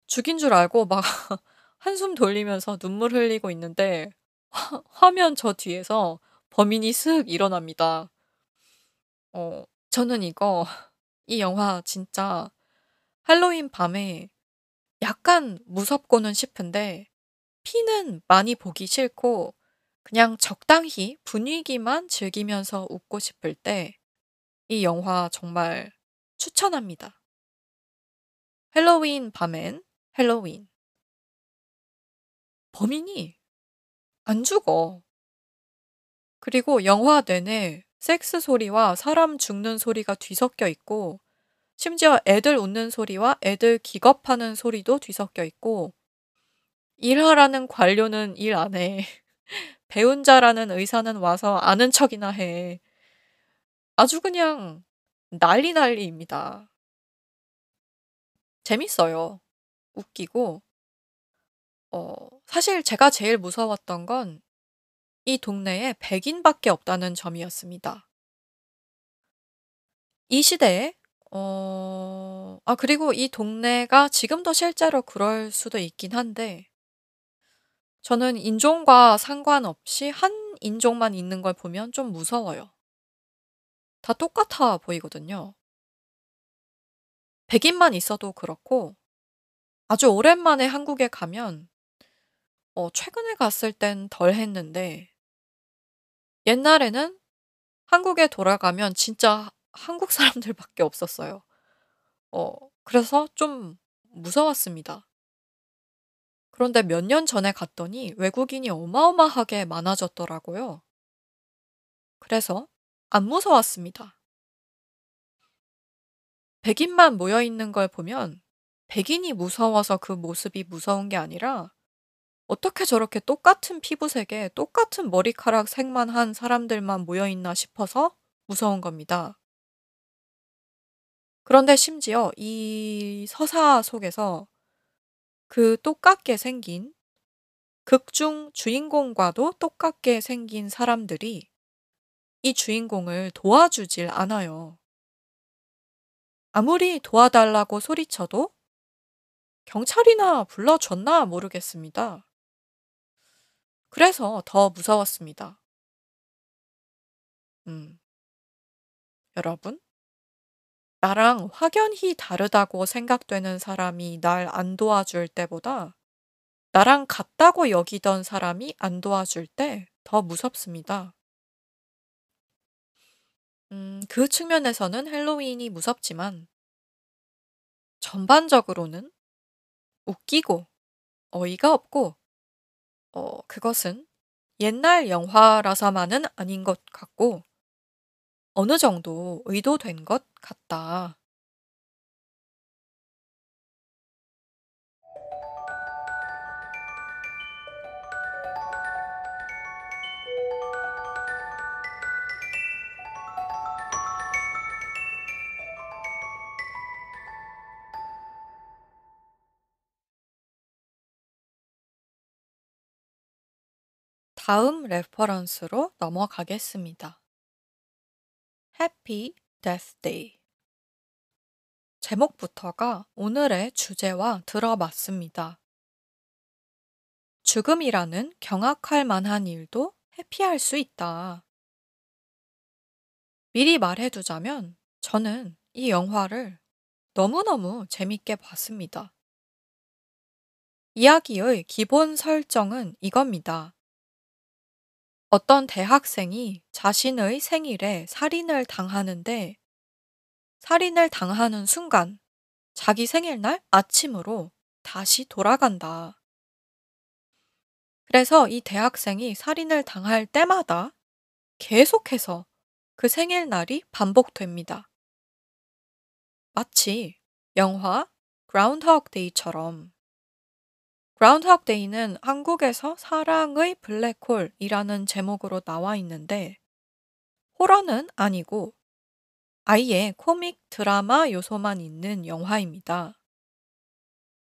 죽인 줄 알고 막 한숨 돌리면서 눈물 흘리고 있는데 화, 화면 저 뒤에서 범인이 슥 일어납니다. 어, 저는 이거 이 영화 진짜 할로윈 밤에 약간 무섭고는 싶은데 피는 많이 보기 싫고 그냥 적당히 분위기만 즐기면서 웃고 싶을 때 이 영화 정말 추천합니다. 헬로윈 밤엔 헬로윈. 범인이 안 죽어. 그리고 영화 내내 섹스 소리와 사람 죽는 소리가 뒤섞여 있고, 심지어 애들 웃는 소리와 애들 기겁하는 소리도 뒤섞여 있고, 일하라는 관료는 일 안 해. 배운 자라는 의사는 와서 아는 척이나 해. 아주 그냥 난리 난리입니다. 재밌어요. 웃기고. 어, 사실 제가 제일 무서웠던 건 이 동네에 백인밖에 없다는 점이었습니다. 이 시대에 어, 아, 그리고 이 동네가 지금도 실제로 그럴 수도 있긴 한데, 저는 인종과 상관없이 한 인종만 있는 걸 보면 좀 무서워요. 다 똑같아 보이거든요. 백인만 있어도 그렇고, 아주 오랜만에 한국에 가면, 어, 최근에 갔을 땐 덜 했는데, 옛날에는 한국에 돌아가면 진짜 한국 사람들밖에 없었어요. 어, 그래서 좀 무서웠습니다. 그런데 몇 년 전에 갔더니 외국인이 어마어마하게 많아졌더라고요. 그래서 안 무서웠습니다. 백인만 모여 있는 걸 보면 백인이 무서워서 그 모습이 무서운 게 아니라 어떻게 저렇게 똑같은 피부색에 똑같은 머리카락 색만 한 사람들만 모여 있나 싶어서 무서운 겁니다. 그런데 심지어 이 서사 속에서 그 똑같게 생긴 극중 주인공과도 똑같게 생긴 사람들이 이 주인공을 도와주질 않아요. 아무리 도와달라고 소리쳐도 경찰이나 불러줬나 모르겠습니다. 그래서 더 무서웠습니다. 음. 여러분, 나랑 확연히 다르다고 생각되는 사람이 날 안 도와줄 때보다 나랑 같다고 여기던 사람이 안 도와줄 때 더 무섭습니다. 음, 그 측면에서는 헬로윈이 무섭지만 전반적으로는 웃기고 어이가 없고 어, 그것은 옛날 영화라서만은 아닌 것 같고 어느 정도 의도된 것 같다. 다음 reference로 넘어가겠습니다. Happy Death Day. 제목부터가 오늘의 주제와 들어맞습니다. 죽음이라는 경악할 만한 일도 happy할 수 있다. 미리 말해두자면 저는 이 영화를 너무너무 재밌게 봤습니다. 이야기의 기본 설정은 이겁니다. 어떤 대학생이 자신의 생일에 살인을 당하는데 살인을 당하는 순간 자기 생일날 아침으로 다시 돌아간다. 그래서 이 대학생이 살인을 당할 때마다 계속해서 그 생일날이 반복됩니다. 마치 영화 그라운드헉 데이처럼 그라운드헉 데이는 한국에서 사랑의 블랙홀이라는 제목으로 나와 있는데 호러는 아니고 아예 코믹 드라마 요소만 있는 영화입니다.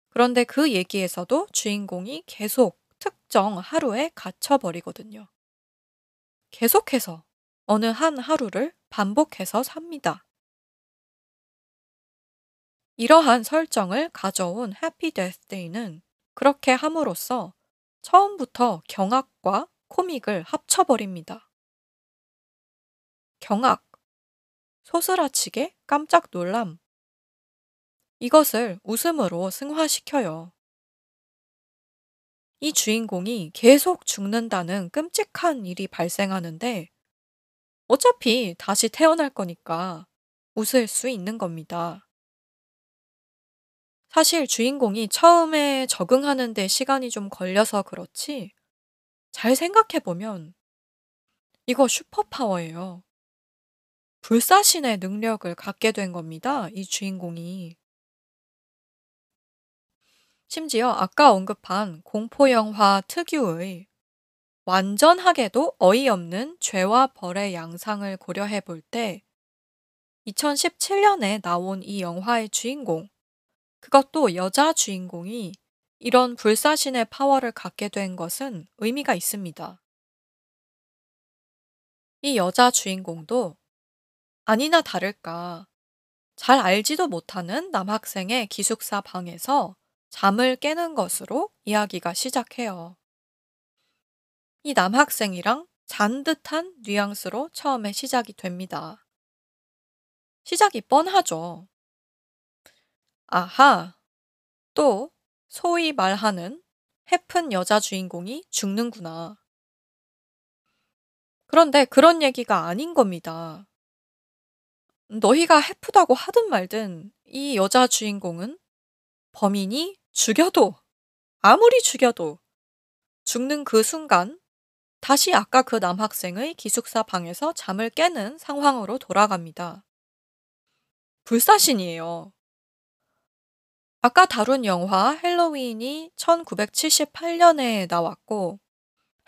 그런데 그 얘기에서도 주인공이 계속 특정 하루에 갇혀버리거든요. 계속해서 어느 한 하루를 반복해서 삽니다. 이러한 설정을 가져온 해피 데스데이는 그렇게 함으로써 처음부터 경악과 코믹을 합쳐버립니다. 경악, 소스라치게 깜짝 놀람. 이것을 웃음으로 승화시켜요. 이 주인공이 계속 죽는다는 끔찍한 일이 발생하는데 어차피 다시 태어날 거니까 웃을 수 있는 겁니다. 사실 주인공이 처음에 적응하는 데 시간이 좀 걸려서 그렇지, 잘 생각해 보면 이거 슈퍼파워예요. 불사신의 능력을 갖게 된 겁니다. 이 주인공이. 심지어 아까 언급한 공포영화 특유의 완전하게도 어이없는 죄와 벌의 양상을 고려해 볼 때 2017년에 나온 이 영화의 주인공, 그것도 여자 주인공이 이런 불사신의 파워를 갖게 된 것은 의미가 있습니다. 이 여자 주인공도 아니나 다를까 잘 알지도 못하는 남학생의 기숙사 방에서 잠을 깨는 것으로 이야기가 시작해요. 이 남학생이랑 잔 듯한 뉘앙스로 처음에 시작이 됩니다. 시작이 뻔하죠. 아하, 또 소위 말하는 해픈 여자 주인공이 죽는구나. 그런데 그런 얘기가 아닌 겁니다. 너희가 해프다고 하든 말든 이 여자 주인공은 범인이 죽여도, 아무리 죽여도 죽는 그 순간 다시 아까 그 남학생의 기숙사 방에서 잠을 깨는 상황으로 돌아갑니다. 불사신이에요. 아까 다룬 영화 헬로윈이 1978년에 나왔고,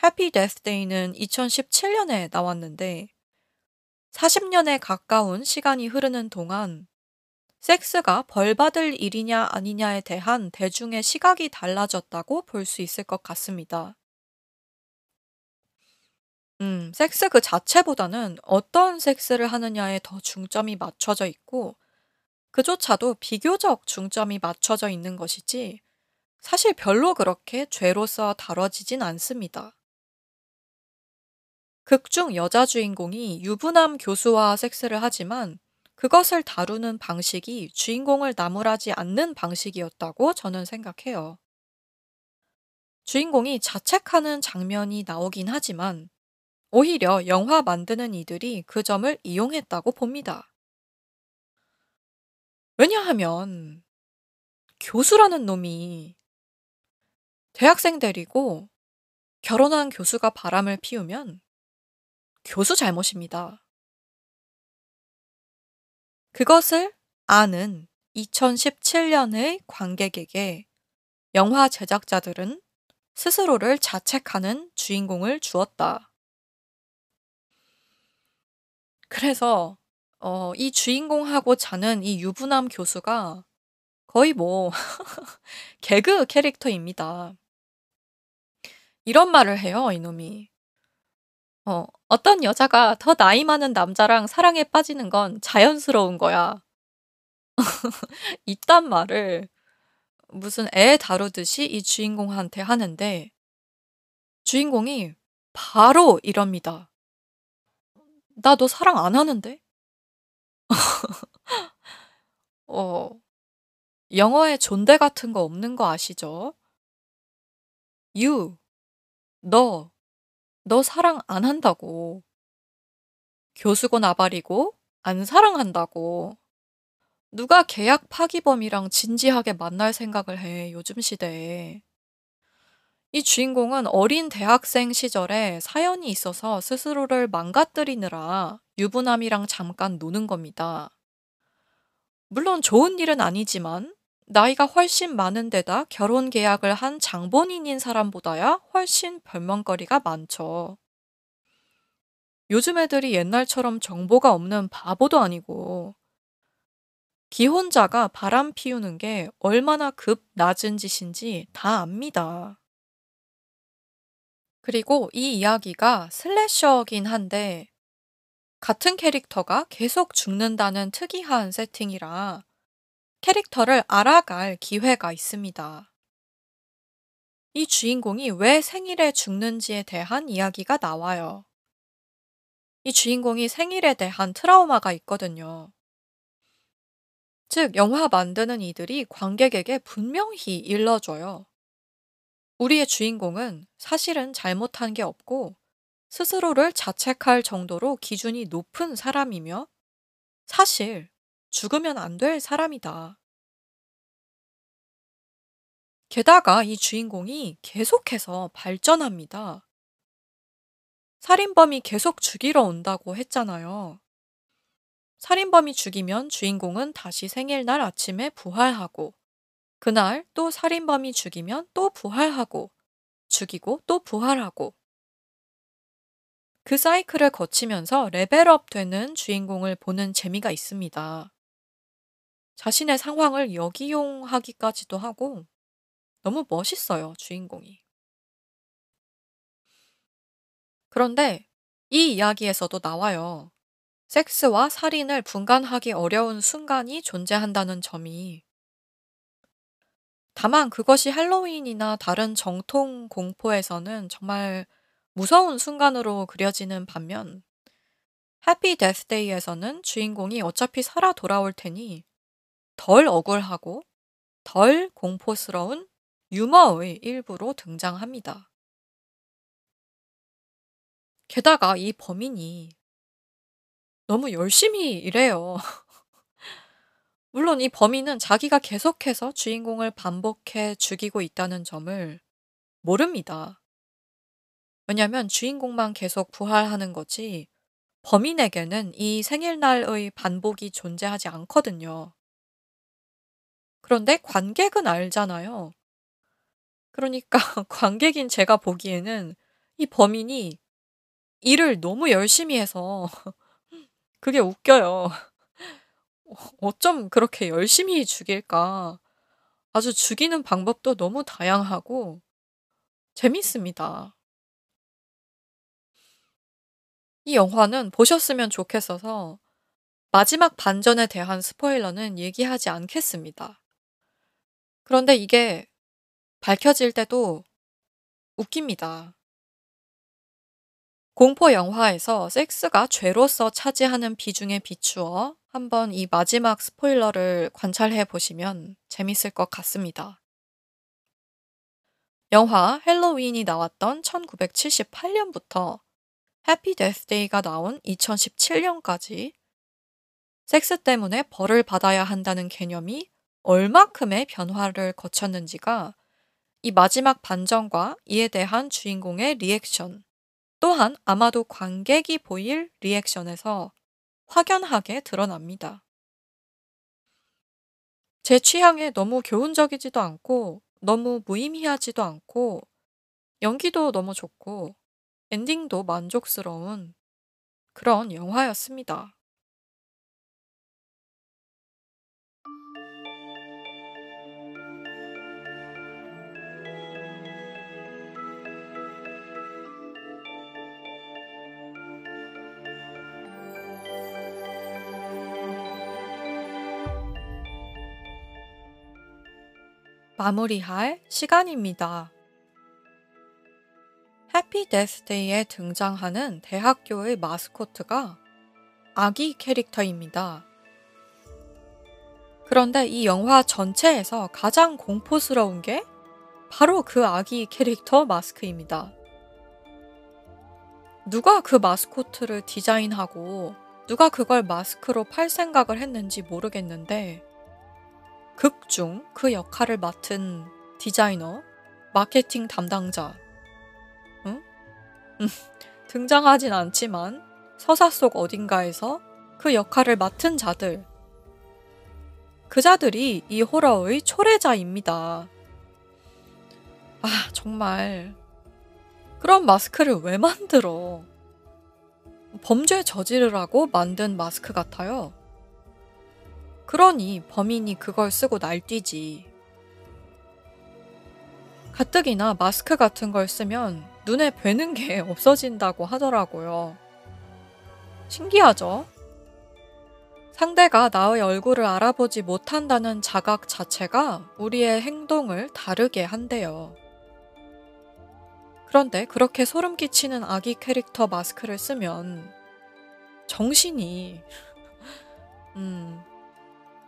해피 데스데이는 2017년에 나왔는데, 40년에 가까운 시간이 흐르는 동안 섹스가 벌받을 일이냐 아니냐에 대한 대중의 시각이 달라졌다고 볼 수 있을 것 같습니다. 음, 섹스 그 자체보다는 어떤 섹스를 하느냐에 더 중점이 맞춰져 있고, 그조차도 비교적 중점이 맞춰져 있는 것이지, 사실 별로 그렇게 죄로서 다뤄지진 않습니다. 극중 여자 주인공이 유부남 교수와 섹스를 하지만 그것을 다루는 방식이 주인공을 나무라지 않는 방식이었다고 저는 생각해요. 주인공이 자책하는 장면이 나오긴 하지만 오히려 영화 만드는 이들이 그 점을 이용했다고 봅니다. 왜냐하면 교수라는 놈이 대학생 데리고 결혼한 교수가 바람을 피우면 교수 잘못입니다. 그것을 아는 2017년의 관객에게 영화 제작자들은 스스로를 자책하는 주인공을 주었다. 그래서 어, 이 주인공하고 자는 이 유부남 교수가 거의 뭐 개그 캐릭터입니다. 이런 말을 해요, 이놈이. 어, 어떤 여자가 더 나이 많은 남자랑 사랑에 빠지는 건 자연스러운 거야. 이딴 말을 무슨 애 다루듯이 이 주인공한테 하는데 주인공이 바로 이럽니다. 나 너 사랑 안 하는데? 어, 영어에 존대 같은 거 없는 거 아시죠? you, 너, 너 사랑 안 한다고. 교수고 나발이고 안 사랑한다고. 누가 계약 파기범이랑 진지하게 만날 생각을 해, 요즘 시대에. 이 주인공은 어린 대학생 시절에 사연이 있어서 스스로를 망가뜨리느라 유부남이랑 잠깐 노는 겁니다. 물론 좋은 일은 아니지만 나이가 훨씬 많은 데다 결혼 계약을 한 장본인인 사람보다야 훨씬 별명거리가 많죠. 요즘 애들이 옛날처럼 정보가 없는 바보도 아니고 기혼자가 바람 피우는 게 얼마나 급 낮은 짓인지 다 압니다. 그리고 이 이야기가 슬래셔긴 한데 같은 캐릭터가 계속 죽는다는 특이한 세팅이라 캐릭터를 알아갈 기회가 있습니다. 이 주인공이 왜 생일에 죽는지에 대한 이야기가 나와요. 이 주인공이 생일에 대한 트라우마가 있거든요. 즉, 영화 만드는 이들이 관객에게 분명히 일러줘요. 우리의 주인공은 사실은 잘못한 게 없고 스스로를 자책할 정도로 기준이 높은 사람이며 사실 죽으면 안 될 사람이다. 게다가 이 주인공이 계속해서 발전합니다. 살인범이 계속 죽이러 온다고 했잖아요. 살인범이 죽이면 주인공은 다시 생일날 아침에 부활하고, 그날 또 살인범이 죽이면 또 부활하고, 죽이고 또 부활하고, 그 사이클을 거치면서 레벨업 되는 주인공을 보는 재미가 있습니다. 자신의 상황을 역이용하기까지도 하고 너무 멋있어요, 주인공이. 그런데 이 이야기에서도 나와요. 섹스와 살인을 분간하기 어려운 순간이 존재한다는 점이 다만 그것이 할로윈이나 다른 정통 공포에서는 정말 무서운 순간으로 그려지는 반면 해피 데스데이에서는 주인공이 어차피 살아 돌아올 테니 덜 억울하고 덜 공포스러운 유머의 일부로 등장합니다. 게다가 이 범인이 너무 열심히 일해요. 물론 이 범인은 자기가 계속해서 주인공을 반복해 죽이고 있다는 점을 모릅니다. 왜냐면 주인공만 계속 부활하는 거지 범인에게는 이 생일날의 반복이 존재하지 않거든요. 그런데 관객은 알잖아요. 그러니까 관객인 제가 보기에는 이 범인이 일을 너무 열심히 해서 그게 웃겨요. 어쩜 그렇게 열심히 죽일까? 아주 죽이는 방법도 너무 다양하고 재밌습니다. 이 영화는 보셨으면 좋겠어서 마지막 반전에 대한 스포일러는 얘기하지 않겠습니다. 그런데 이게 밝혀질 때도 웃깁니다. 공포 영화에서 섹스가 죄로서 차지하는 비중에 비추어 한번 이 마지막 스포일러를 관찰해 보시면 재밌을 것 같습니다. 영화 헬로윈이 나왔던 1978년부터 Happy Death Day가 나온 2017년까지 섹스 때문에 벌을 받아야 한다는 개념이 얼만큼의 변화를 거쳤는지가 이 마지막 반전과 이에 대한 주인공의 리액션, 또한 아마도 관객이 보일 리액션에서 확연하게 드러납니다. 제 취향에 너무 교훈적이지도 않고 너무 무의미하지도 않고 연기도 너무 좋고 엔딩도 만족스러운 그런 영화였습니다. 마무리할 시간입니다. 해피 데스데이에 등장하는 대학교의 마스코트가 아기 캐릭터입니다. 그런데 이 영화 전체에서 가장 공포스러운 게 바로 그 아기 캐릭터 마스크입니다. 누가 그 마스코트를 디자인하고 누가 그걸 마스크로 팔 생각을 했는지 모르겠는데 극중 그 역할을 맡은 디자이너, 마케팅 담당자, 응? 등장하진 않지만 서사 속 어딘가에서 그 역할을 맡은 자들, 그 자들이 이 호러의 초래자입니다. 아, 정말. 그런 마스크를 왜 만들어? 범죄 저지르라고 만든 마스크 같아요. 그러니 범인이 그걸 쓰고 날뛰지. 가뜩이나 마스크 같은 걸 쓰면 눈에 뵈는 게 없어진다고 하더라고요. 신기하죠? 상대가 나의 얼굴을 알아보지 못한다는 자각 자체가 우리의 행동을 다르게 한대요. 그런데 그렇게 소름 끼치는 아기 캐릭터 마스크를 쓰면 정신이, 음,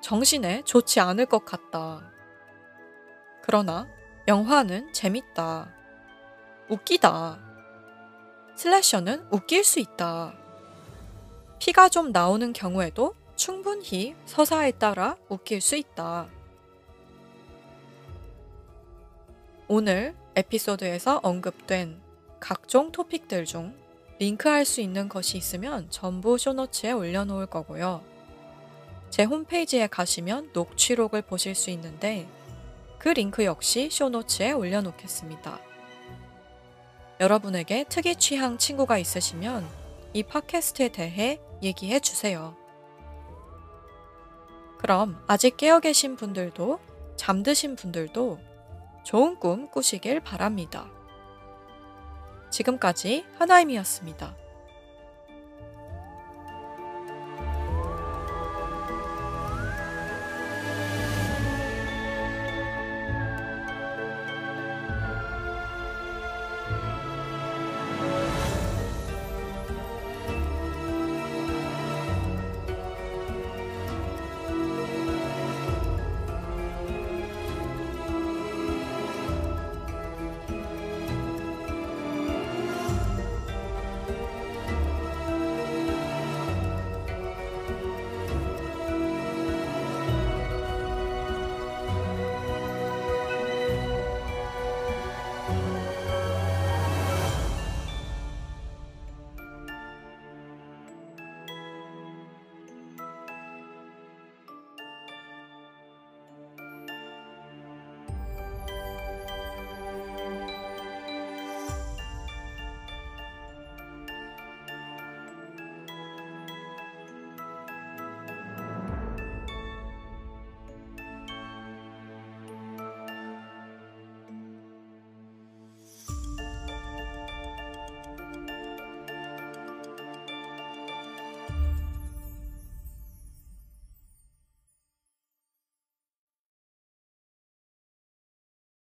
정신에 좋지 않을 것 같다. 그러나 영화는 재밌다. 웃기다. 슬래셔는 웃길 수 있다. 피가 좀 나오는 경우에도 충분히 서사에 따라 웃길 수 있다. 오늘 에피소드에서 언급된 각종 토픽들 중 링크할 수 있는 것이 있으면 전부 쇼노츠에 올려놓을 거고요. 제 홈페이지에 가시면 녹취록을 보실 수 있는데 그 링크 역시 쇼노츠에 올려놓겠습니다. 여러분에게 특이 취향 친구가 있으시면 이 팟캐스트에 대해 얘기해 주세요. 그럼 아직 깨어 계신 분들도 잠드신 분들도 좋은 꿈 꾸시길 바랍니다. 지금까지 하나임이었습니다.